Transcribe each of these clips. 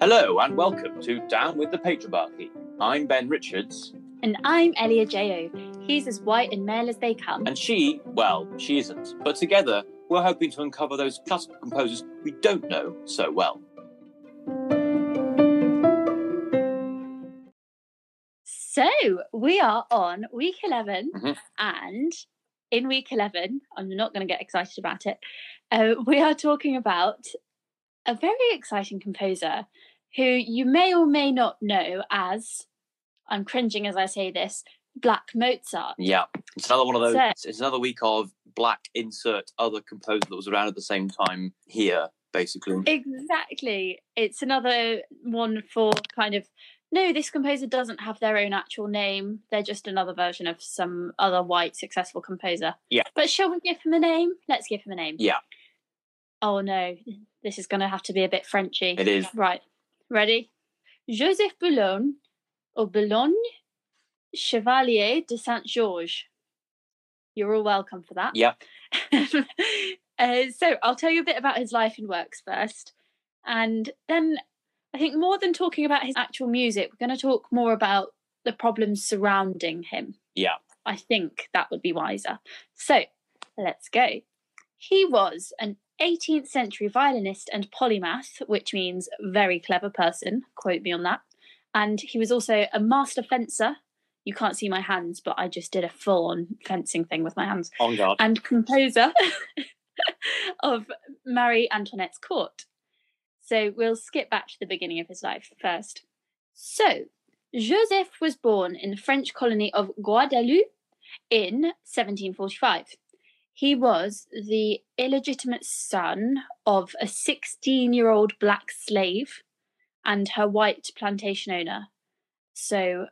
Hello and welcome to Down with the Patriarchy. I'm Ben Richards, And I'm Elia J.O. He's as white and male as they come. and she, well, she isn't. But together, we're hoping to uncover those classical composers we don't know so well. So we are on week 11, Mhm. and in week 11, I'm not going to get excited about it. Uh, we are talking about a very exciting composer who you may or may not know as, I'm cringing as I say this, Black Mozart. Yeah, it's another one of those. So- It's another week of black insert other composer that was around at the same time here, basically. Exactly. It's another one for kind of no, this composer doesn't have their own actual name. They're just another version of some other white successful composer. Yeah. But shall we give him a name? Let's give him a name. Yeah. Oh no, this is going to have to be a bit Frenchy. It is. Right. Ready? Joseph Boulogne, or Boulogne, Chevalier de Saint Georges. You're all welcome for that. Yeah. uh, so I'll tell you a bit about his life and works first, and then I think more than talking about his actual music, we're going to talk more about the problems surrounding him. Yeah. I think that would be wiser. So let's go. He was an 18th century violinist and polymath, which means very clever person. Quote me on that. And he was also a master fencer. You can't see my hands, but I just did a full on fencing thing with my hands oh, On guard. and composer of Marie Antoinette's court. So we'll skip back to the beginning of his life first. So, Joseph was born in the French colony of Guadeloupe in 1745. He was the illegitimate son of a 16 year old black slave and her white plantation owner. So,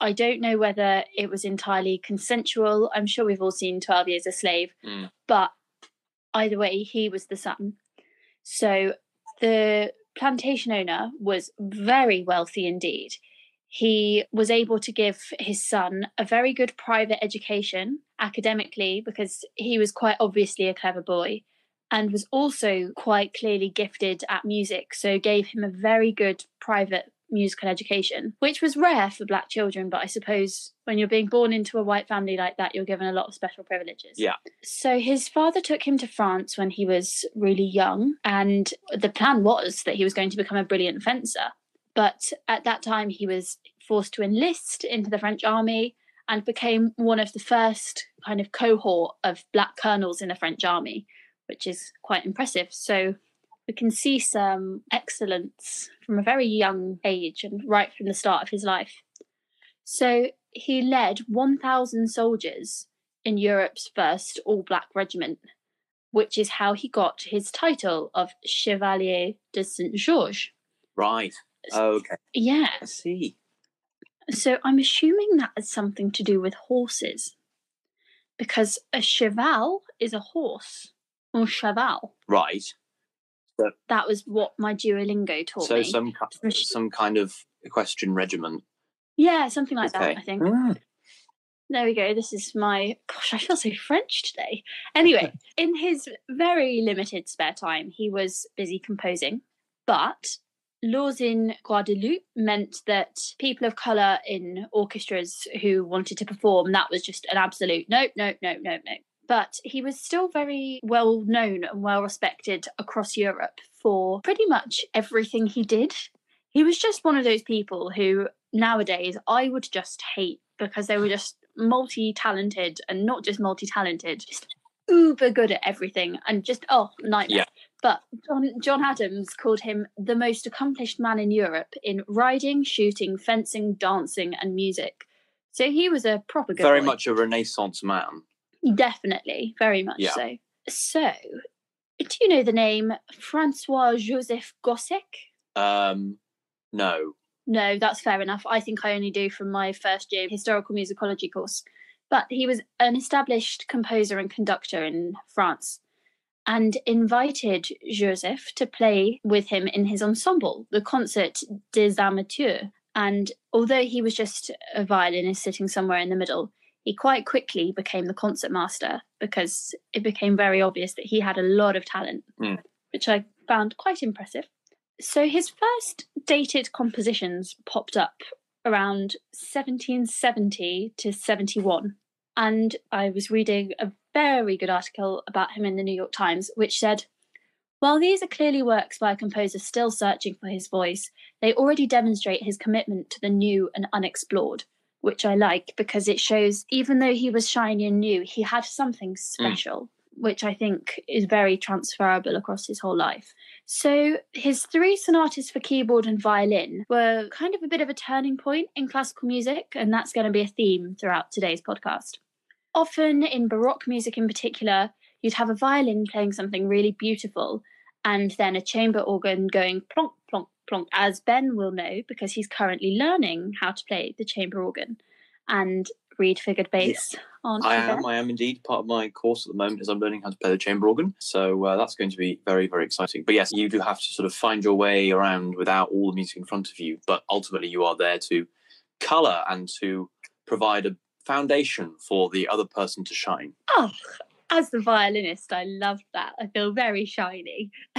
I don't know whether it was entirely consensual. I'm sure we've all seen 12 Years a Slave, Mm. but either way, he was the son. So the plantation owner was very wealthy indeed. He was able to give his son a very good private education academically because he was quite obviously a clever boy and was also quite clearly gifted at music, so gave him a very good private musical education, which was rare for black children. But I suppose when you're being born into a white family like that, you're given a lot of special privileges. Yeah. So his father took him to France when he was really young, and the plan was that he was going to become a brilliant fencer. But at that time, he was forced to enlist into the French army and became one of the first kind of cohort of black colonels in the French army, which is quite impressive. So we can see some excellence from a very young age and right from the start of his life. So he led 1,000 soldiers in Europe's first all black regiment, which is how he got his title of Chevalier de Saint Georges. Right. Okay. Yeah, I see. so I'm assuming that has something to do with horses because a cheval is a horse or cheval. Right. That was what my Duolingo taught So me. some some kind of equestrian regiment. Yeah, something like okay. that, I think. Ah, There we go. This is my gosh, I feel so French today. Anyway, in his very limited spare time, he was busy composing, but laws in Guadeloupe meant that people of colour in orchestras who wanted to perform, that was just an absolute nope, nope, nope, nope, nope. But he was still very well known and well respected across Europe for pretty much everything he did. He was just one of those people who nowadays I would just hate because they were just multi talented and not just multi talented, just uber good at everything and just, oh, nightmare. Yeah. But John, John Adams called him the most accomplished man in Europe in riding, shooting, fencing, dancing, and music. So he was a proper good Very boy. much a Renaissance man. Definitely, very much Yeah. so. So, do you know the name Francois Joseph Gossec? Um, no. No, that's fair enough. I think I only do from my first year historical musicology course. But he was an established composer and conductor in France and invited Joseph to play with him in his ensemble, the Concert des Amateurs. And although he was just a violinist sitting somewhere in the middle, he quite quickly became the concertmaster because it became very obvious that he had a lot of talent, Mm. which I found quite impressive. So his first dated compositions popped up around 1770 to 71. And I was reading a very good article about him in the New York Times, which said, while these are clearly works by a composer still searching for his voice, they already demonstrate his commitment to the new and unexplored, which I like because it shows even though he was shiny and new, he had something mm. special, which I think is very transferable across his whole life. So his three sonatas for keyboard and violin were kind of a bit of a turning point in classical music, and that's going to be a theme throughout today's podcast. Often in Baroque music in particular, you'd have a violin playing something really beautiful and then a chamber organ going plonk, plonk, plonk, as Ben will know because he's currently learning how to play the chamber organ and read figured bass on I am. I am indeed part of my course at the moment as I'm learning how to play the chamber organ. So uh, that's going to be very, very exciting. But yes, you do have to sort of find your way around without all the music in front of you. But ultimately, you are there to colour and to provide a foundation for the other person to shine. Oh, as the violinist, I love that. I feel very shiny.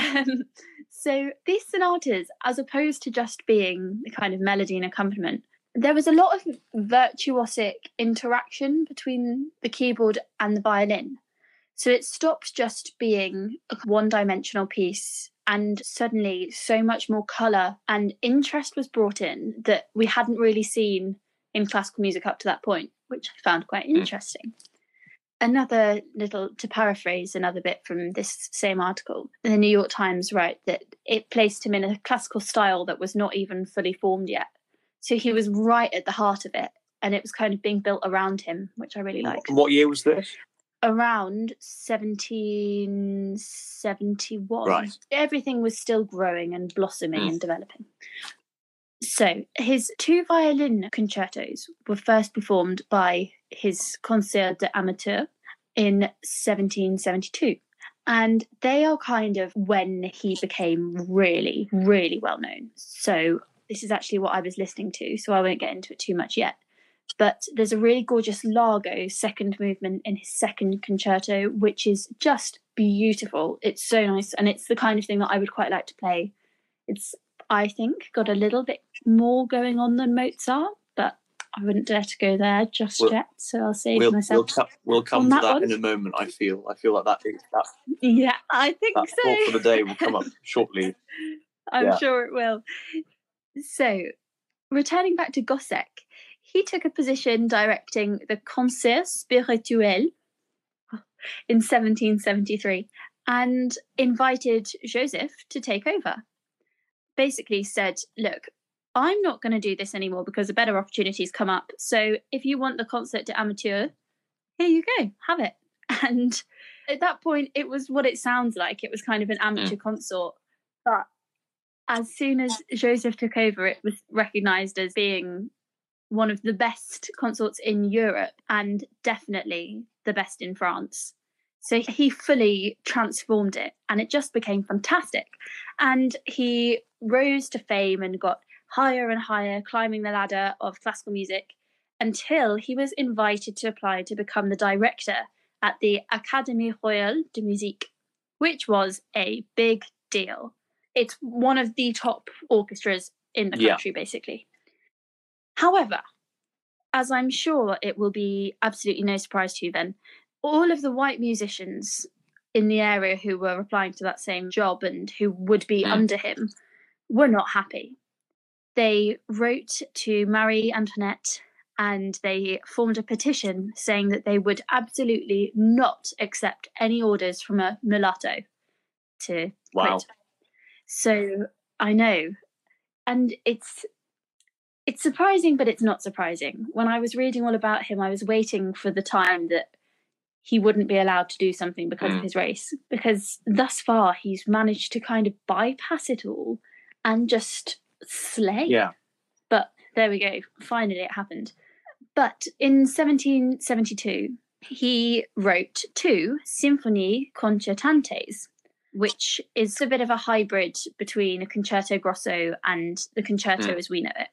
So these sonatas, as opposed to just being the kind of melody and accompaniment, there was a lot of virtuosic interaction between the keyboard and the violin. So it stopped just being a one dimensional piece. And suddenly, so much more colour and interest was brought in that we hadn't really seen in classical music up to that point, which I found quite Mm. Another little to paraphrase another bit from this same article the new york times wrote that it placed him in a classical style that was not even fully formed yet so he was right at the heart of it and it was kind of being built around him which i really liked What year was this? around 1771 Right. everything was still growing and blossoming Mm. and developing so his two violin concertos were first performed by his concert d'amateur in 1772 and they are kind of when he became really really well known. So this is actually what i was listening to so i won't get into it too much yet. But there's a really gorgeous largo second movement in his second concerto which is just beautiful. It's so nice and it's the kind of thing that i would quite like to play. It's i think got a little bit more going on than mozart i wouldn't dare to go there just Well, yet so i'll save We'll, we'll, myself we'll come on to that that one. in a moment. I feel. I feel like that that, yeah i think that so for the day will come up shortly. I'm Yeah. sure it will. So, returning back to Gossec, he took a position directing the Concert Spirituel in 1773 and invited Joseph to take over. Basically, said, Look, I'm not going to do this anymore because a better opportunities come up. So, if you want the concert to amateur, here you go, have it. And at that point, it was what it sounds like. It was kind of an hmm. amateur consort. But as soon as Joseph took over, it was recognized as being one of the best consorts in Europe and definitely the best in France. So he fully transformed it and it just became fantastic. And he rose to fame and got higher and higher, climbing the ladder of classical music until he was invited to apply to become the director at the Académie Royale de Musique, which was a big deal. It's one of the top orchestras in the Yeah. country, basically. However, as I'm sure it will be absolutely no surprise to you then, all of the white musicians in the area who were applying to that same job and who would be Mm. under him were not happy. They wrote to Marie Antoinette and they formed a petition saying that they would absolutely not accept any orders from a mulatto to Wow. quit. So I know, and it's it's surprising, but it's not surprising. When I was reading all about him, I was waiting for the time that he wouldn't be allowed to do something because of Mm. his race. Because thus far, he's managed to kind of bypass it all and just slay. Yeah. But there we go. Finally, it happened. But in 1772, he wrote two Symphonie Concertantes, which is a bit of a hybrid between a concerto grosso and the concerto Mm. as we know it.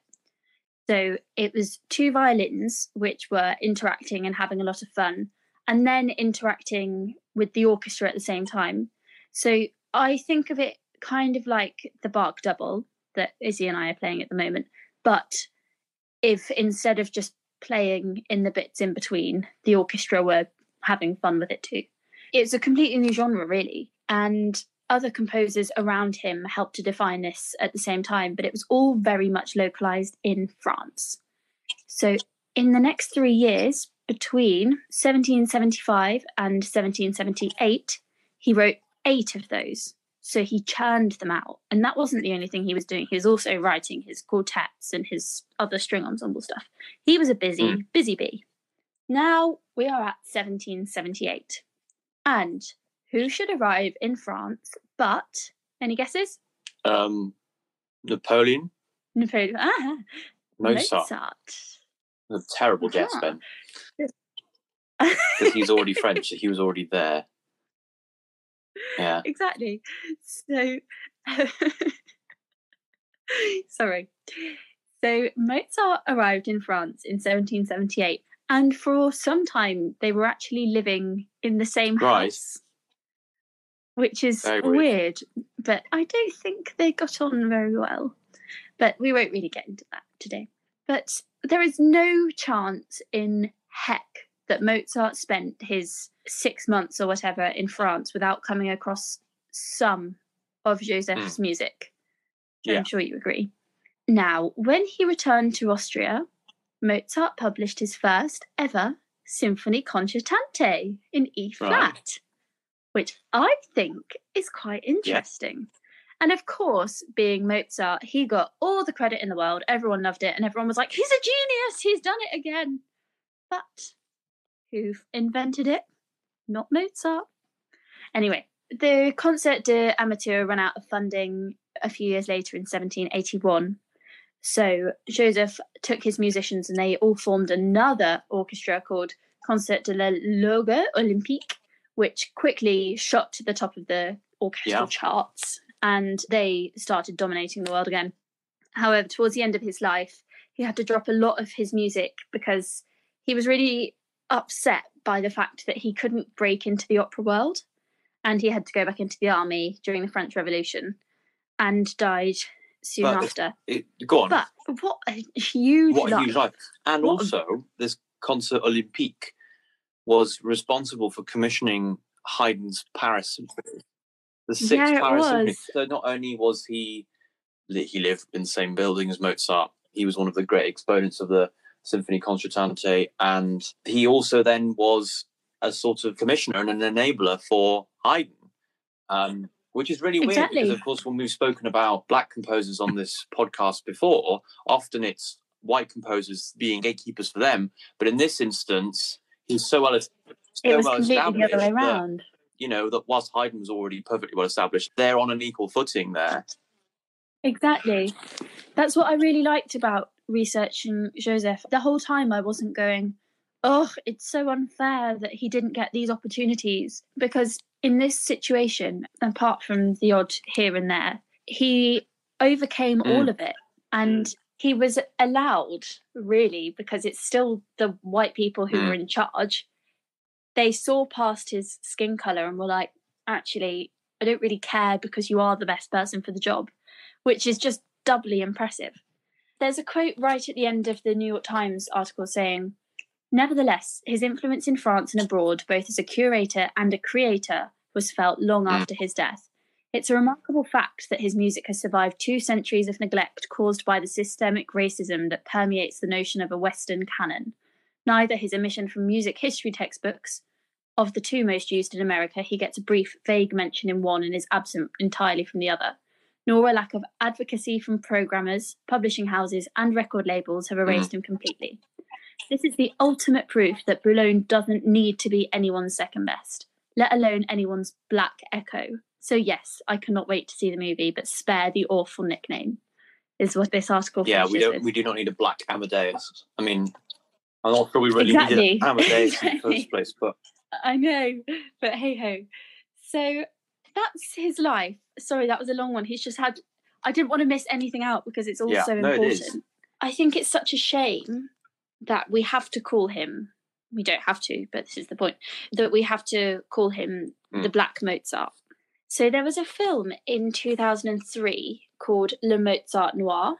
So it was two violins which were interacting and having a lot of fun, and then interacting with the orchestra at the same time. So I think of it kind of like the Bach double that Izzy and I are playing at the moment, but if instead of just playing in the bits in between, the orchestra were having fun with it too. It's a completely new genre, really, and other composers around him helped to define this at the same time, but it was all very much localized in France. So, in the next three years, between 1775 and 1778, he wrote eight of those. So he churned them out. And that wasn't the only thing he was doing. He was also writing his quartets and his other string ensemble stuff. He was a busy, mm. busy bee. Now we are at 1778. And who should arrive in France but, any guesses? Um, Napoleon. Napoleon. Ah, Mozart. Mozart. A terrible guess, ah. Ben. Because he's already French. He was already there. Yeah. Exactly. So, sorry. So Mozart arrived in France in 1778, and for some time they were actually living in the same right. house, which is weird. weird. But I don't think they got on very well. But we won't really get into that today. But there is no chance in heck that Mozart spent his six months or whatever in France without coming across some of Joseph's mm. music. Yeah. I'm sure you agree. Now, when he returned to Austria, Mozart published his first ever Symphony Concertante in E flat, right. which I think is quite interesting. Yeah. And of course, being Mozart, he got all the credit in the world. Everyone loved it, and everyone was like, he's a genius, he's done it again. But who invented it? Not Mozart. Anyway, the Concert de Amateur ran out of funding a few years later in 1781. So Joseph took his musicians and they all formed another orchestra called Concert de la Loge Olympique, which quickly shot to the top of the orchestral yeah. charts and they started dominating the world again. However, towards the end of his life, he had to drop a lot of his music because he was really upset by the fact that he couldn't break into the opera world and he had to go back into the army during the French Revolution and died soon but after. It, go on. But what a huge what life. a huge life. And what also, a... this Concert Olympique was responsible for commissioning Haydn's Paris Symphony, the sixth yeah, Paris Symphony. So not only was he he lived in the same building as Mozart, he was one of the great exponents of the Symphony Concertante, and he also then was a sort of commissioner and an enabler for Haydn, um, which is really exactly. weird because, of course, when we've spoken about black composers on this podcast before, often it's white composers being gatekeepers for them, but in this instance, he's so well, so it was well completely the other way around. That, you know that whilst Haydn was already perfectly well established, they're on an equal footing there. Exactly. That's what I really liked about researching Joseph, the whole time I wasn't going, oh, it's so unfair that he didn't get these opportunities. Because in this situation, apart from the odd here and there, he overcame mm. all of it. And mm. he was allowed, really, because it's still the white people who mm. were in charge. They saw past his skin color and were like, actually, I don't really care because you are the best person for the job, which is just doubly impressive. There's a quote right at the end of the New York Times article saying, Nevertheless, his influence in France and abroad, both as a curator and a creator, was felt long mm. after his death. It's a remarkable fact that his music has survived two centuries of neglect caused by the systemic racism that permeates the notion of a Western canon. Neither his omission from music history textbooks, of the two most used in America, he gets a brief, vague mention in one and is absent entirely from the other nor a lack of advocacy from programmers, publishing houses, and record labels have erased mm. him completely. This is the ultimate proof that Boulogne doesn't need to be anyone's second best, let alone anyone's black echo. So, yes, I cannot wait to see the movie, but spare the awful nickname, is what this article Yeah, we don't. With. We do not need a black Amadeus. I mean, I'm not sure we really exactly. needed Amadeus exactly. in the first place, but. I know, but hey ho. So that's his life. Sorry, that was a long one. He's just had. I didn't want to miss anything out because it's all yeah, so important. No, I think it's such a shame that we have to call him. We don't have to, but this is the point that we have to call him the Mm. Black Mozart. So there was a film in 2003 called Le Mozart Noir,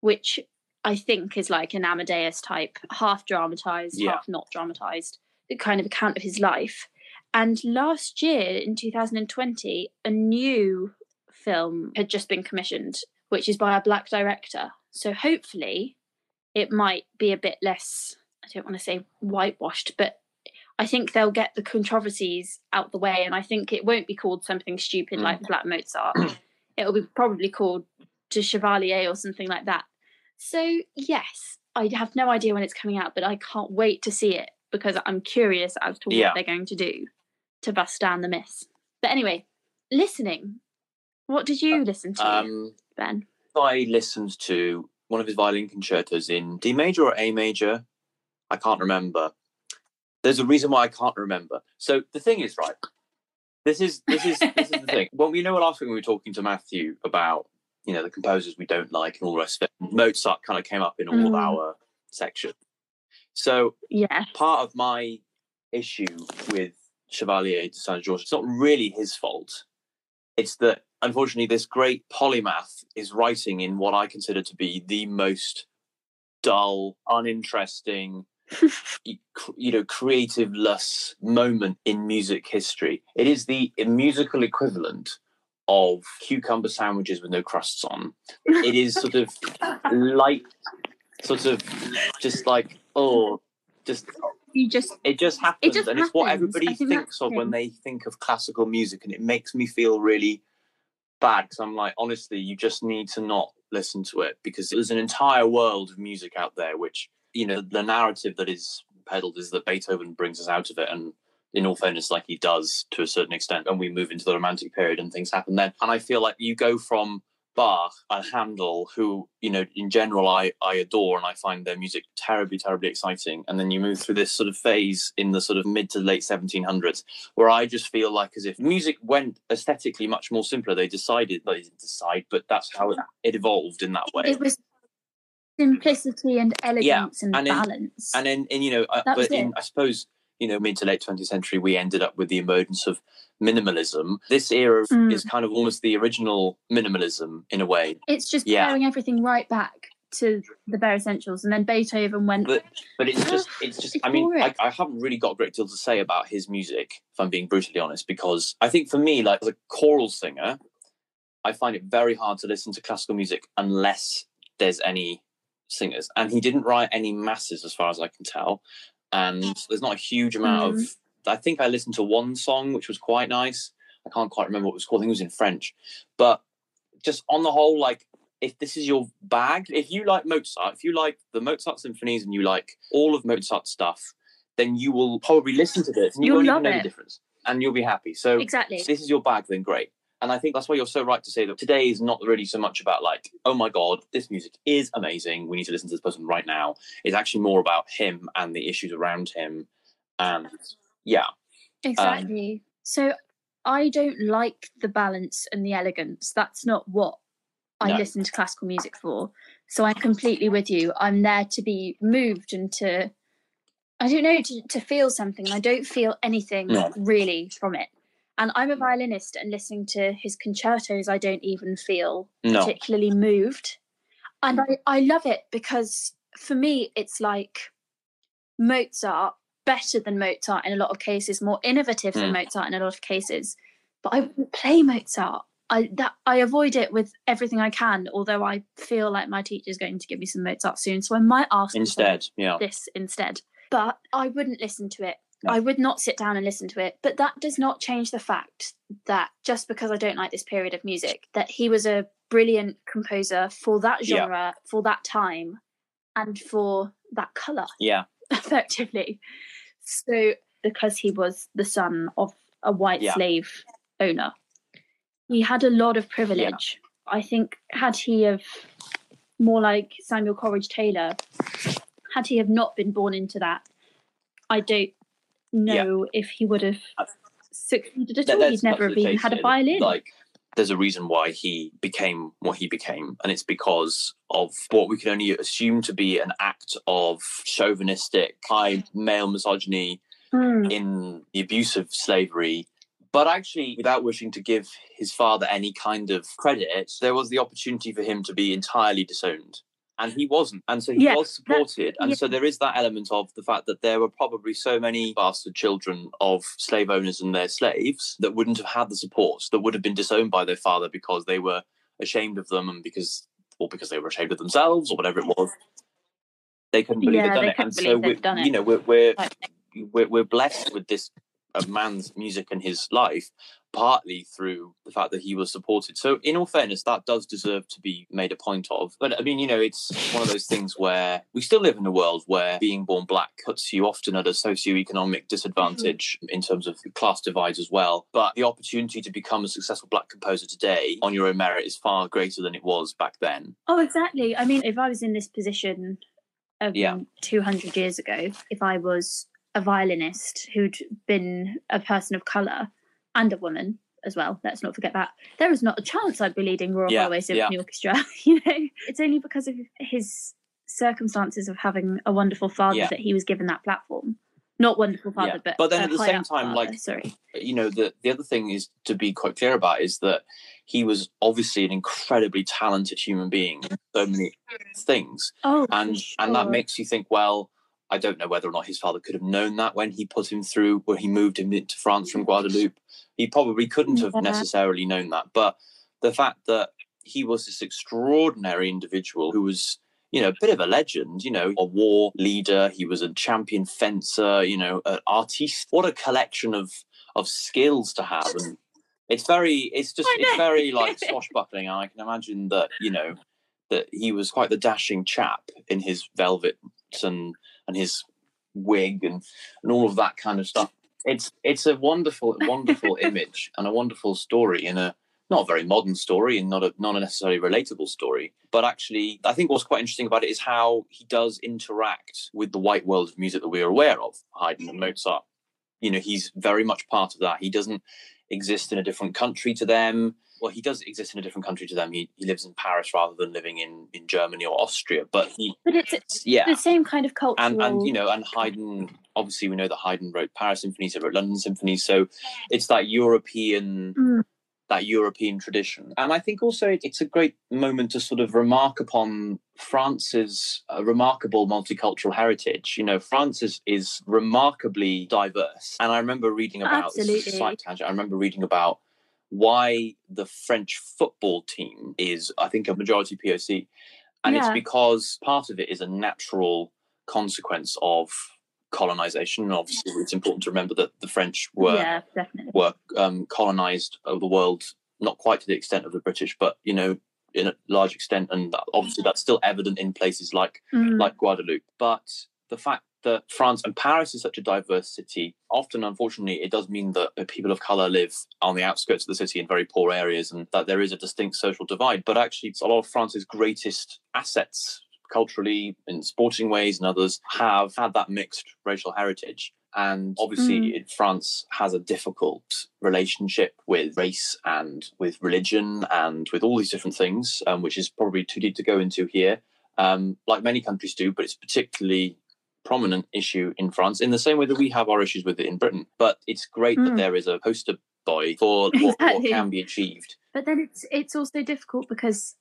which I think is like an Amadeus type, half dramatized, Yeah. half not dramatized, kind of account of his life. And last year in 2020, a new film had just been commissioned, which is by a black director. So hopefully it might be a bit less, I don't want to say whitewashed, but I think they'll get the controversies out the way. And I think it won't be called something stupid Mm. like Black Mozart. It'll be probably called De Chevalier or something like that. So, yes, I have no idea when it's coming out, but I can't wait to see it because I'm curious as to what Yeah. they're going to do to bust down the myths. But anyway, listening. What did you listen to, Um, Ben? I listened to one of his violin concertos in D major or A major. I can't remember. There's a reason why I can't remember. So the thing is, right? This is this is this is the thing. Well, we know last week when we were talking to Matthew about you know the composers we don't like and all the rest of it. Mozart kind of came up in all of Mm. our section. So Yeah. part of my issue with Chevalier de Saint George, it's not really his fault. It's that unfortunately this great polymath is writing in what I consider to be the most dull, uninteresting, you know, creative-less moment in music history. It is the musical equivalent of cucumber sandwiches with no crusts on. It is sort of light, sort of just like oh, just You just it just happens, just and it's what everybody thinks of when they think of classical music, and it makes me feel really bad because I'm like, honestly, you just need to not listen to it because there's an entire world of music out there which you know the narrative that is peddled is that Beethoven brings us out of it, and in all fairness, like he does to a certain extent, and we move into the romantic period and things happen then, and I feel like you go from Bach and Handel, who you know in general I I adore and I find their music terribly terribly exciting, and then you move through this sort of phase in the sort of mid to late 1700s where I just feel like as if music went aesthetically much more simpler. They decided they didn't decide, but that's how it, it evolved in that way. it was simplicity and elegance and, and then- balance. and then and you know uh, That but in i suppose you know mid to late 20th century we ended up with the emergence of minimalism this era Mm. is kind of almost the original minimalism in a way it's just yeah. paring everything right back to the bare essentials. And then Beethoven went, but but it's just it's just i mean I. I haven't really got a great deal to say about his music if i'm being brutally honest because i think for me like as a choral singer i find it very hard to listen to classical music unless there's any singers and he didn't write any masses as far as i can tell and there's not a huge amount of mm-hmm. i think i listened to one song which was quite nice i can't quite remember what it was called i think it was in french but just on the whole like if this is your bag, if you like Mozart, if you like the Mozart symphonies and you like all of Mozart's stuff, then you will probably listen to this and you You'll won't even know it. the difference and you'll be happy. So exactly. if this is your bag, then great. And I think that's why you're so right to say that today is not really so much about like, oh my god, this music is amazing. We need to listen to this person right now. It's actually more about him and the issues around him. And yeah, Exactly. Um, so I don't like the balance and the elegance. That's not what I No. listen to classical music for. So I'm completely with you. I'm there to be moved and to, I don't know, to, to feel something. I don't feel anything No. really from it. And I'm a violinist, and listening to his concertos, I don't even feel no, particularly moved. And I, I love it because for me, it's like Mozart, better than Mozart in a lot of cases, more innovative than Mm. Mozart in a lot of cases. But I wouldn't play Mozart. I that I avoid it with everything I can, although I feel like my teacher's going to give me some Mozart soon. So I might ask instead, yeah. this instead. But I wouldn't listen to it. I would not sit down and listen to it. But that does not change the fact that just because I don't like this period of music, that he was a brilliant composer for that Yeah. genre, for that time, and for that colour, Yeah, effectively. So because he was the son of a white Yeah. slave owner, he had a lot of privilege. I think had he have more like Samuel Coleridge Taylor, had he have not been born into that, I don't know if he would have succeeded at all. He'd never have even had a violin. Like there's a reason why he became what he became, and it's because of what we can only assume to be an act of chauvinistic, high male misogyny Mm. in the abuse of slavery. But actually, without wishing to give his father any kind of credit, there was the opportunity for him to be entirely disowned. And he wasn't. And so he Yeah, was supported. and yeah. so there is that element of the fact that there were probably so many bastard children of slave owners and their slaves that wouldn't have had the support, that would have been disowned by their father because they were ashamed of them and because, or because they were ashamed of themselves or whatever it was. They couldn't believe Yeah, they'd done they it. And so, we, done you know, we're, we're, we're, we're blessed with this uh, man's music and his life partly through the fact that he was supported. So in all fairness that does deserve to be made a point of. But i mean you know it's one of those things where we still live in a world where being born black puts you often at a socioeconomic disadvantage in terms of class divides as well. But the opportunity to become a successful black composer today on your own merit is far greater than it was back then. Oh, exactly. I mean, if I was in this position um, Yeah. 200 years ago, if I was a violinist who'd been a person of colour and a woman as well, let's not forget that, there is not a chance I'd be leading Royal Yeah, Holloway Symphony Orchestra. you know, it's only because of his circumstances of having a wonderful father Yeah. that he was given that platform. Not wonderful father, Yeah. but But then a at the same time, father, like, sorry, you know the the other thing is to be quite clear about is that he was obviously an incredibly talented human being in so many things oh, and and that makes you think well i don't know whether or not his father could have known that when he put him through when he moved him into france from guadeloupe he probably couldn't have necessarily known that but the fact that he was this extraordinary individual who was you know a bit of a legend you know a war leader he was a champion fencer you know an artiste. What a collection of of skills to have and it's very it's just it's very like swashbuckling and i can imagine that you know that he was quite the dashing chap in his velvet and and his wig and and all of that kind of stuff it's it's a wonderful wonderful image and a wonderful story in a not a very modern story and not a not a necessarily relatable story. But actually i think what's quite interesting about it is how he does interact with the white world of music that we're aware of haydn and mm-hmm. mozart. You know he's very much part of that. He doesn't exist in a different country to them. Well he does exist in a different country to them. He, he lives in paris rather than living in in germany or austria but he But it's yeah. the same kind of culture. and and you know and Haydn obviously we know that Haydn wrote Paris symphonies he wrote London symphonies so it's that European Mm. that European tradition. And I think also it- it's a great moment to sort of remark upon France's uh, remarkable multicultural heritage. You know France is, is remarkably diverse. And I remember reading about this is a Absolutely. slight tangent I remember reading about why the French football team is I think a majority POC and it's because part of it is a natural consequence of colonization. Obviously, it's important to remember that the French were yeah, definitely. were um, colonized over the world, not quite to the extent of the British, but you know, in a large extent, and obviously that's still evident in places like Mm. like Guadeloupe. But the fact that France and Paris is such a diverse city, often, unfortunately, it does mean that people of color live on the outskirts of the city in very poor areas and that there is a distinct social divide. But actually, it's a lot of France's greatest assets culturally, in sporting ways, and others have had that mixed racial heritage. And obviously, Mm. France has a difficult relationship with race and with religion and with all these different things, um, which is probably too deep to go into here um, like many countries do, but it's a particularly prominent issue in France in the same way that we have our issues with it in Britain. But it's great that Mm. there is a poster boy for what, what can be achieved. But then it's it's also difficult because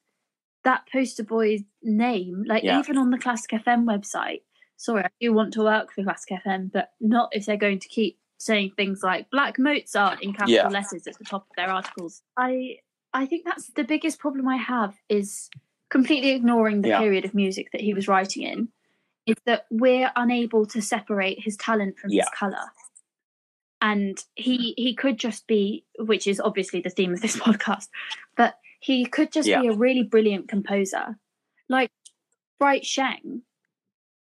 that poster boy's name, like Yeah. even on the Classic FM website. Sorry, I do want to work for Classic FM, but not if they're going to keep saying things like Black Mozart in capital Yeah. letters at the top of their articles. I I think that's the biggest problem I have is completely ignoring the Yeah. period of music that he was writing in. Is that we're unable to separate his talent from his colour. And he he could just be, which is obviously the theme of this podcast, but he could just Yeah. be a really brilliant composer. Like Bright Sheng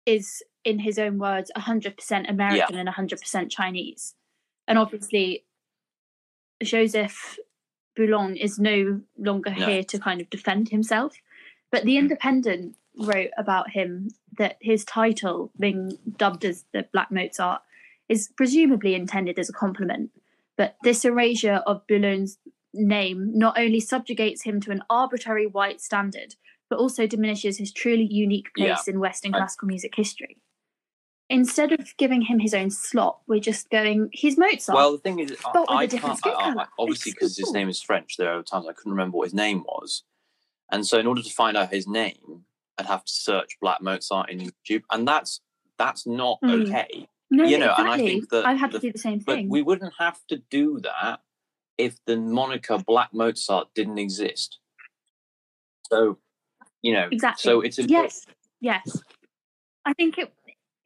is, in his own words, 100% American and 100% Chinese. And obviously, Joseph Boulogne is no longer No. here to kind of defend himself. But The Independent wrote about him that his title, being dubbed as the Black Mozart, is presumably intended as a compliment. But this erasure of Boulogne's name not only subjugates him to an arbitrary white standard, but also diminishes his truly unique Yeah. place in Western I- classical music history. Instead of giving him his own slot, we're just going, he's Mozart. Well, the thing is, I, But I can't. I, obviously, because so his name is French, there are times I couldn't remember what his name was, and so in order to find out his name, I'd have to search Black Mozart in YouTube, and that's that's not Mm. okay. no, you know, and I exactly. think that I've had the- to do the same But thing. we wouldn't have to do that if the moniker Black Mozart didn't exist. So, you know, Exactly. so it's important. yes, yes. I think it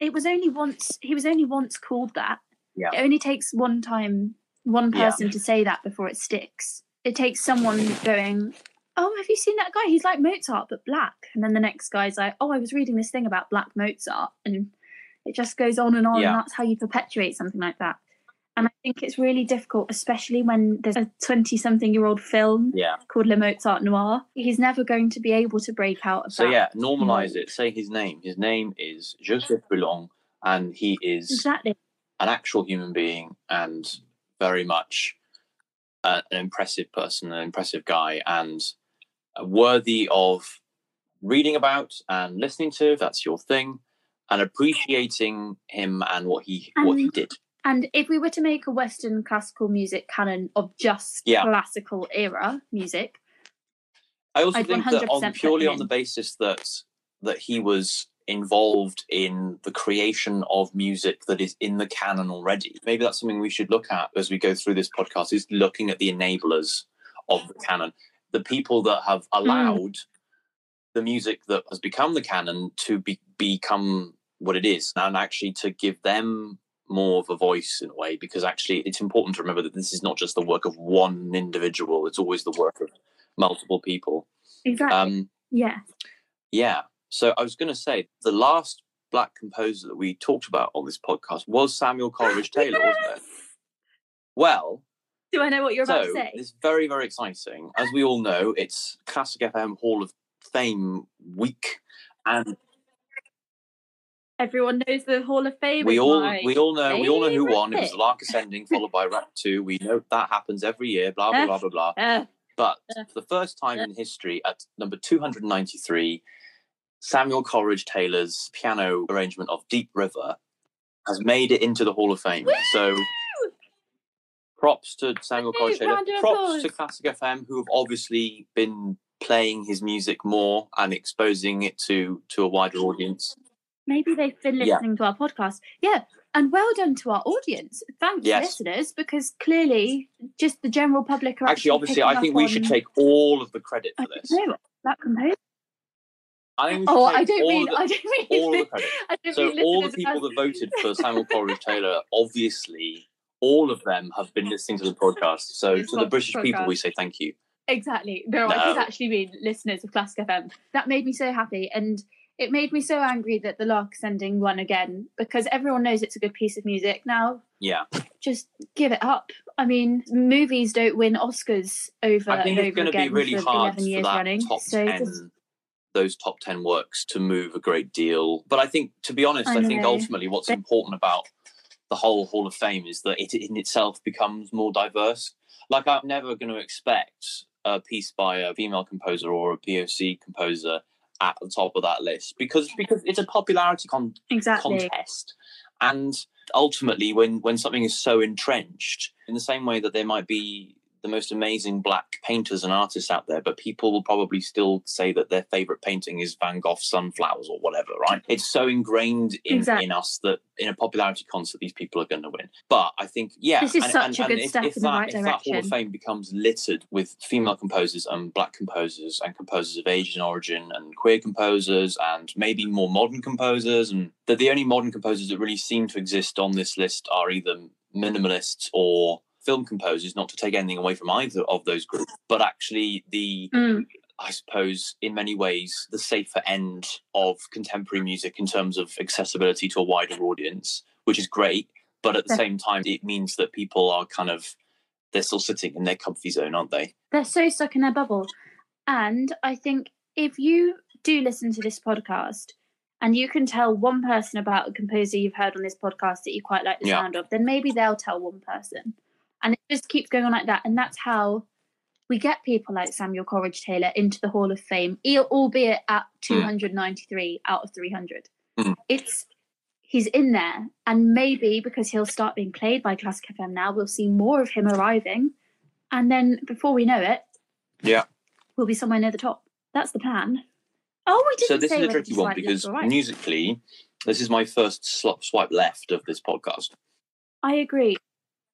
it was only once he was only once called that. Yeah. It only takes one time, one Yeah. person to say that before it sticks. It takes someone going, "Oh, have you seen that guy? He's like Mozart but black." And then the next guy's like, "Oh, I was reading this thing about Black Mozart," and it just goes on and on. Yeah. And that's how you perpetuate something like that. And I think it's really difficult, especially when there's a twenty-something-year-old film Yeah. called Le Mozart Noir. He's never going to be able to break out of So that. yeah, normalize it. Say his name. His name is Joseph Boulogne, and he is Exactly. an actual human being and very much uh, an impressive person, an impressive guy, and uh, worthy of reading about and listening to. If that's your thing, and appreciating him and what he what he did. And if we were to make a Western classical music canon of just Yeah. classical era music, I also I'd think that 100% on purely on the basis that that he was involved in the creation of music that is in the canon already. Maybe that's something we should look at as we go through this podcast is looking at the enablers of the canon. The people that have Hmm. allowed the music that has become the canon to be, become what it is and actually to give them more of a voice in a way because actually it's important to remember that this is not just the work of one individual it's always the work of multiple people exactly. um yeah. yeah so i was going to say the last black composer that we talked about on this podcast was samuel coleridge taylor wasn't it well Do I know what you're about so to say? it's very very exciting as we all know it's classic fm hall of fame week and Everyone knows the Hall of Fame. we all we all know we all know who won it was lark ascending followed by Rach 2 we know that happens every year blah blah blah blah blah Uh, But Uh, for the first time uh. in history, at number 293, Samuel Coleridge Taylor's piano arrangement of Deep River has made it into the Hall of Fame. So props to Samuel Woo, Coleridge Taylor. Props to Classic FM, who have obviously been playing his music more and exposing it to to a wider audience. Maybe they've been Yeah. listening to our podcast. Yeah. And well done to our audience. Thanks, Yes. listeners, because clearly just the general public are Actually, obviously, I think we should take all of the credit for this. know, that composer. I think we should Oh, I don't mean. the, I don't mean. all of the credit. I don't So mean all the people that voted for Samuel Coleridge Taylor, obviously, all of them have been listening to the podcast. So to the British people, we say thank you. Exactly. No, I did actually mean listeners of Classic FM. That made me so happy. And it made me so angry that the Lark Ascending won again because everyone knows it's a good piece of music. Now, Yeah, just give it up. I mean, movies don't win Oscars over I think it's over going to be again really for hard 11 for years that running. top So ten, just, those top ten works to move a great deal. But I think, to be honest, I I, think ultimately what's But- important about the whole Hall of Fame is that it in itself becomes more diverse. Like I'm never going to expect a piece by a female composer or a POC composer at the top of that list because because it's a popularity con- exactly. contest and ultimately when when something is so entrenched in the same way that there might be the most amazing black painters and artists out there but people will probably still say that their favorite painting is van gogh's sunflowers or whatever right it's so ingrained in, Exactly. in us that in a popularity contest these people are going to win but i think yeah This is and, such and, a and good if, step if in the that, right if that hall of fame becomes littered with female composers and black composers and composers of asian origin and queer composers and maybe more modern composers and that the only modern composers that really seem to exist on this list are either minimalists or film composers not to take anything away from either of those groups but actually the Mm, I suppose, in many ways, the safer end of contemporary music in terms of accessibility to a wider audience, which is great. But at the same time, it means that people are kind of they're still sitting in their comfy zone, aren't they? they're so stuck in their bubble. And I think if you do listen to this podcast and you can tell one person about a composer you've heard on this podcast that you quite like the Yeah. sound of, then maybe they'll tell one person. Just keeps going on like that. And that's how we get people like Samuel Coleridge Taylor into the Hall of Fame, e- albeit at 293 out of 300. Mm. It's he's in there, and maybe because he'll start being played by Classic FM now, we'll see more of him arriving, and then before we know it, Yeah. we'll be somewhere near the top. That's the plan. Oh, we didn't So this is a tricky one because right. musically, this is my first swipe left of this podcast. I agree.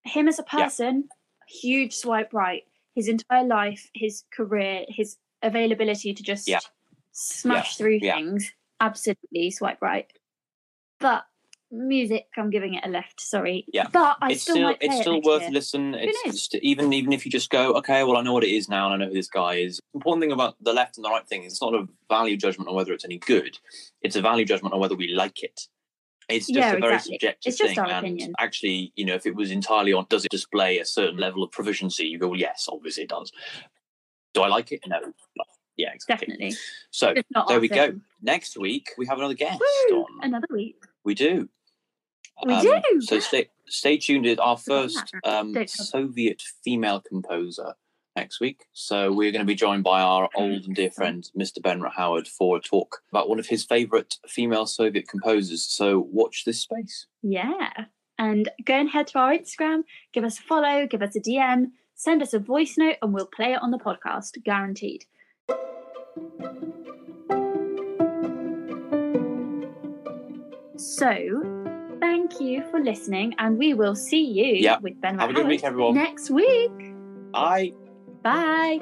Him as a Yeah. person, huge swipe right. His entire life, his career, his availability to just Yeah. smash Yeah. through Yeah. things, absolutely swipe right. But music, I'm giving it a left. Sorry. Yeah. But I it's still, still it's it still worth year. a listen. It's knows? just, even even if you just go, okay, well I know what it is now and I know who this guy is. Important thing about the left and the right thing is it's not a value judgment on whether it's any good. It's a value judgment on whether we like it. It's just Yeah, a very exactly. subjective It's just thing. and opinion. actually, you know, if it was entirely on does it display a certain level of proficiency, you go, well, yes, obviously it does. Do I like it? No. Yeah, exactly. Definitely. So there we go. Next week we have another guest Woo! on. Another week. We do. We Um, do. So stay stay tuned. It's our first um, Soviet female composer next week. So we're going to be joined by our old and dear friend, Mr. Ben Howard, for a talk about one of his favourite female Soviet composers. So watch this space. Yeah. And go and head to our Instagram, give us a follow, give us a DM, send us a voice note, and we'll play it on the podcast, guaranteed. So, thank you for listening, and we will see you Yeah. with Ben Have a good week, Howard everyone. next week. Bye. Bye.